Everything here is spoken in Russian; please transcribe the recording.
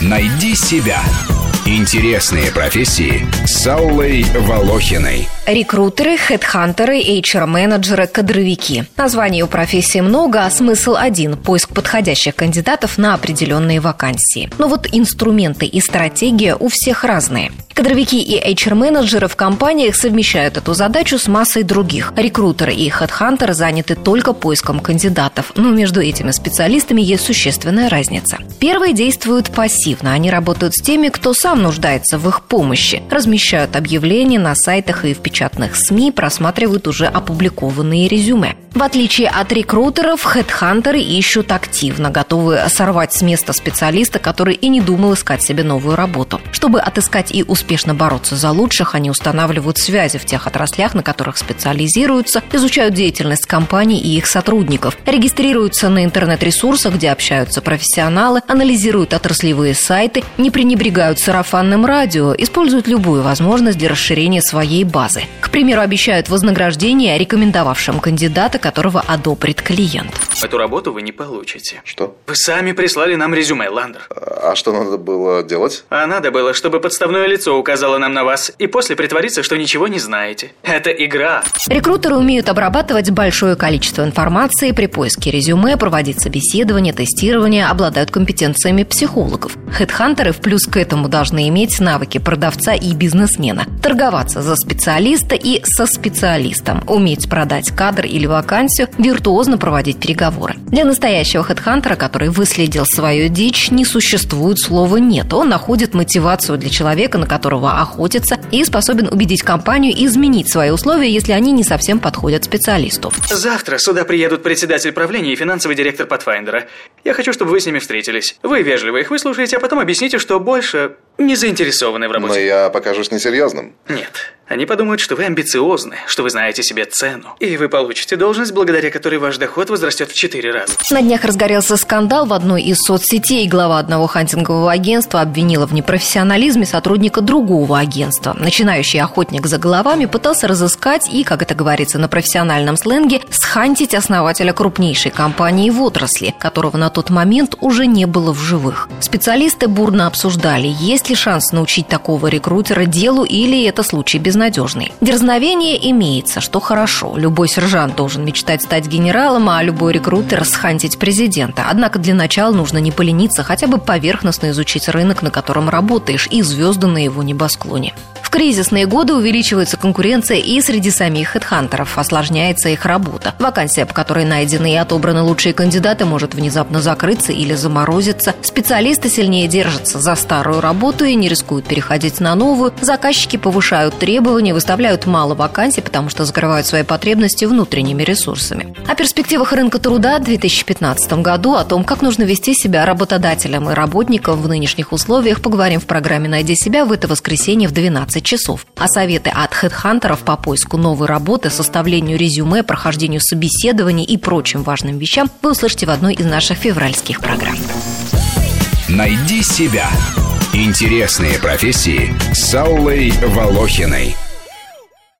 Найди себя. Интересные профессии с Аллой Волохиной. Рекрутеры, хедхантеры, HR-менеджеры, кадровики. Названий у профессии много, а смысл один – поиск подходящих кандидатов на определенные вакансии. Но вот инструменты и стратегия у всех разные. Кадровики и HR-менеджеры в компаниях совмещают эту задачу с массой других. Рекрутеры и хедхантеры заняты только поиском кандидатов, но между этими специалистами есть существенная разница. Первые действуют пассивно, они работают с теми, кто сам нуждается в их помощи, размещают объявления на сайтах и в печатных СМИ, просматривают уже опубликованные резюме. В отличие от рекрутеров, хедхантеры ищут активно, готовы сорвать с места специалиста, который и не думал искать себе новую работу. Чтобы отыскать и успешно бороться за лучших, они устанавливают связи в тех отраслях, на которых специализируются, изучают деятельность компаний и их сотрудников, регистрируются на интернет-ресурсах, где общаются профессионалы, анализируют отраслевые сайты, не пренебрегают сарафанным радио, используют любую возможность для расширения своей базы. К примеру, обещают вознаграждение рекомендовавшим кандидата, которого одобрит клиент. Эту работу вы не получите. Что? Вы сами прислали нам резюме, Ландер. А что надо было делать? А надо было, чтобы подставное лицо указало нам на вас, и после притвориться, что ничего не знаете. Это игра. Рекрутеры умеют обрабатывать большое количество информации при поиске резюме, проводить собеседование, тестирование, обладают компетенциями психологов. Хедхантеры в плюс к этому должны иметь навыки продавца и бизнесмена, торговаться за специалиста и со специалистом, уметь продать кадр или вакансию, виртуозно проводить переговоры. Для настоящего хедхантера, который выследил свою дичь, не существует слова «нет». Он находит мотивацию для человека, на которого охотится, и способен убедить компанию изменить свои условия, если они не совсем подходят специалисту. Завтра сюда приедут председатель правления и финансовый директор Pathfinder. Я хочу, чтобы вы с ними встретились. Вы вежливо их выслушаете, а потом объясните, что больше не заинтересованы в работе. Но я покажусь несерьезным. Нет. Они подумают, что вы амбициозны, что вы знаете себе цену. И вы получите должность, благодаря которой ваш доход возрастет в 4 раза. На днях разгорелся скандал в одной из соцсетей. Глава одного хантингового агентства обвинила в непрофессионализме сотрудника другого агентства. Начинающий охотник за головами пытался разыскать и, как это говорится на профессиональном сленге, схантить основателя крупнейшей компании в отрасли, которого на тот момент уже не было в живых. Специалисты бурно обсуждали, есть ли шанс научить такого рекрутера делу или это случай без безнадежный. Дерзновение имеется, что хорошо. Любой сержант должен мечтать стать генералом, а любой рекрутер – схантить президента. Однако для начала нужно не полениться, хотя бы поверхностно изучить рынок, на котором работаешь, и звезды на его небосклоне. В кризисные годы увеличивается конкуренция и среди самих хедхантеров, осложняется их работа. Вакансия, по которой найдены и отобраны лучшие кандидаты, может внезапно закрыться или заморозиться. Специалисты сильнее держатся за старую работу и не рискуют переходить на новую. Заказчики повышают требования, выставляют мало вакансий, потому что закрывают свои потребности внутренними ресурсами. О перспективах рынка труда в 2015 году, о том, как нужно вести себя работодателям и работникам в нынешних условиях, поговорим в программе «Найди себя» в это воскресенье в 12 12 часов. А советы от хедхантеров по поиску новой работы, составлению резюме, прохождению собеседований и прочим важным вещам вы услышите в одной из наших февральских программ. Найди себя. Интересные профессии с Аллой Волохиной.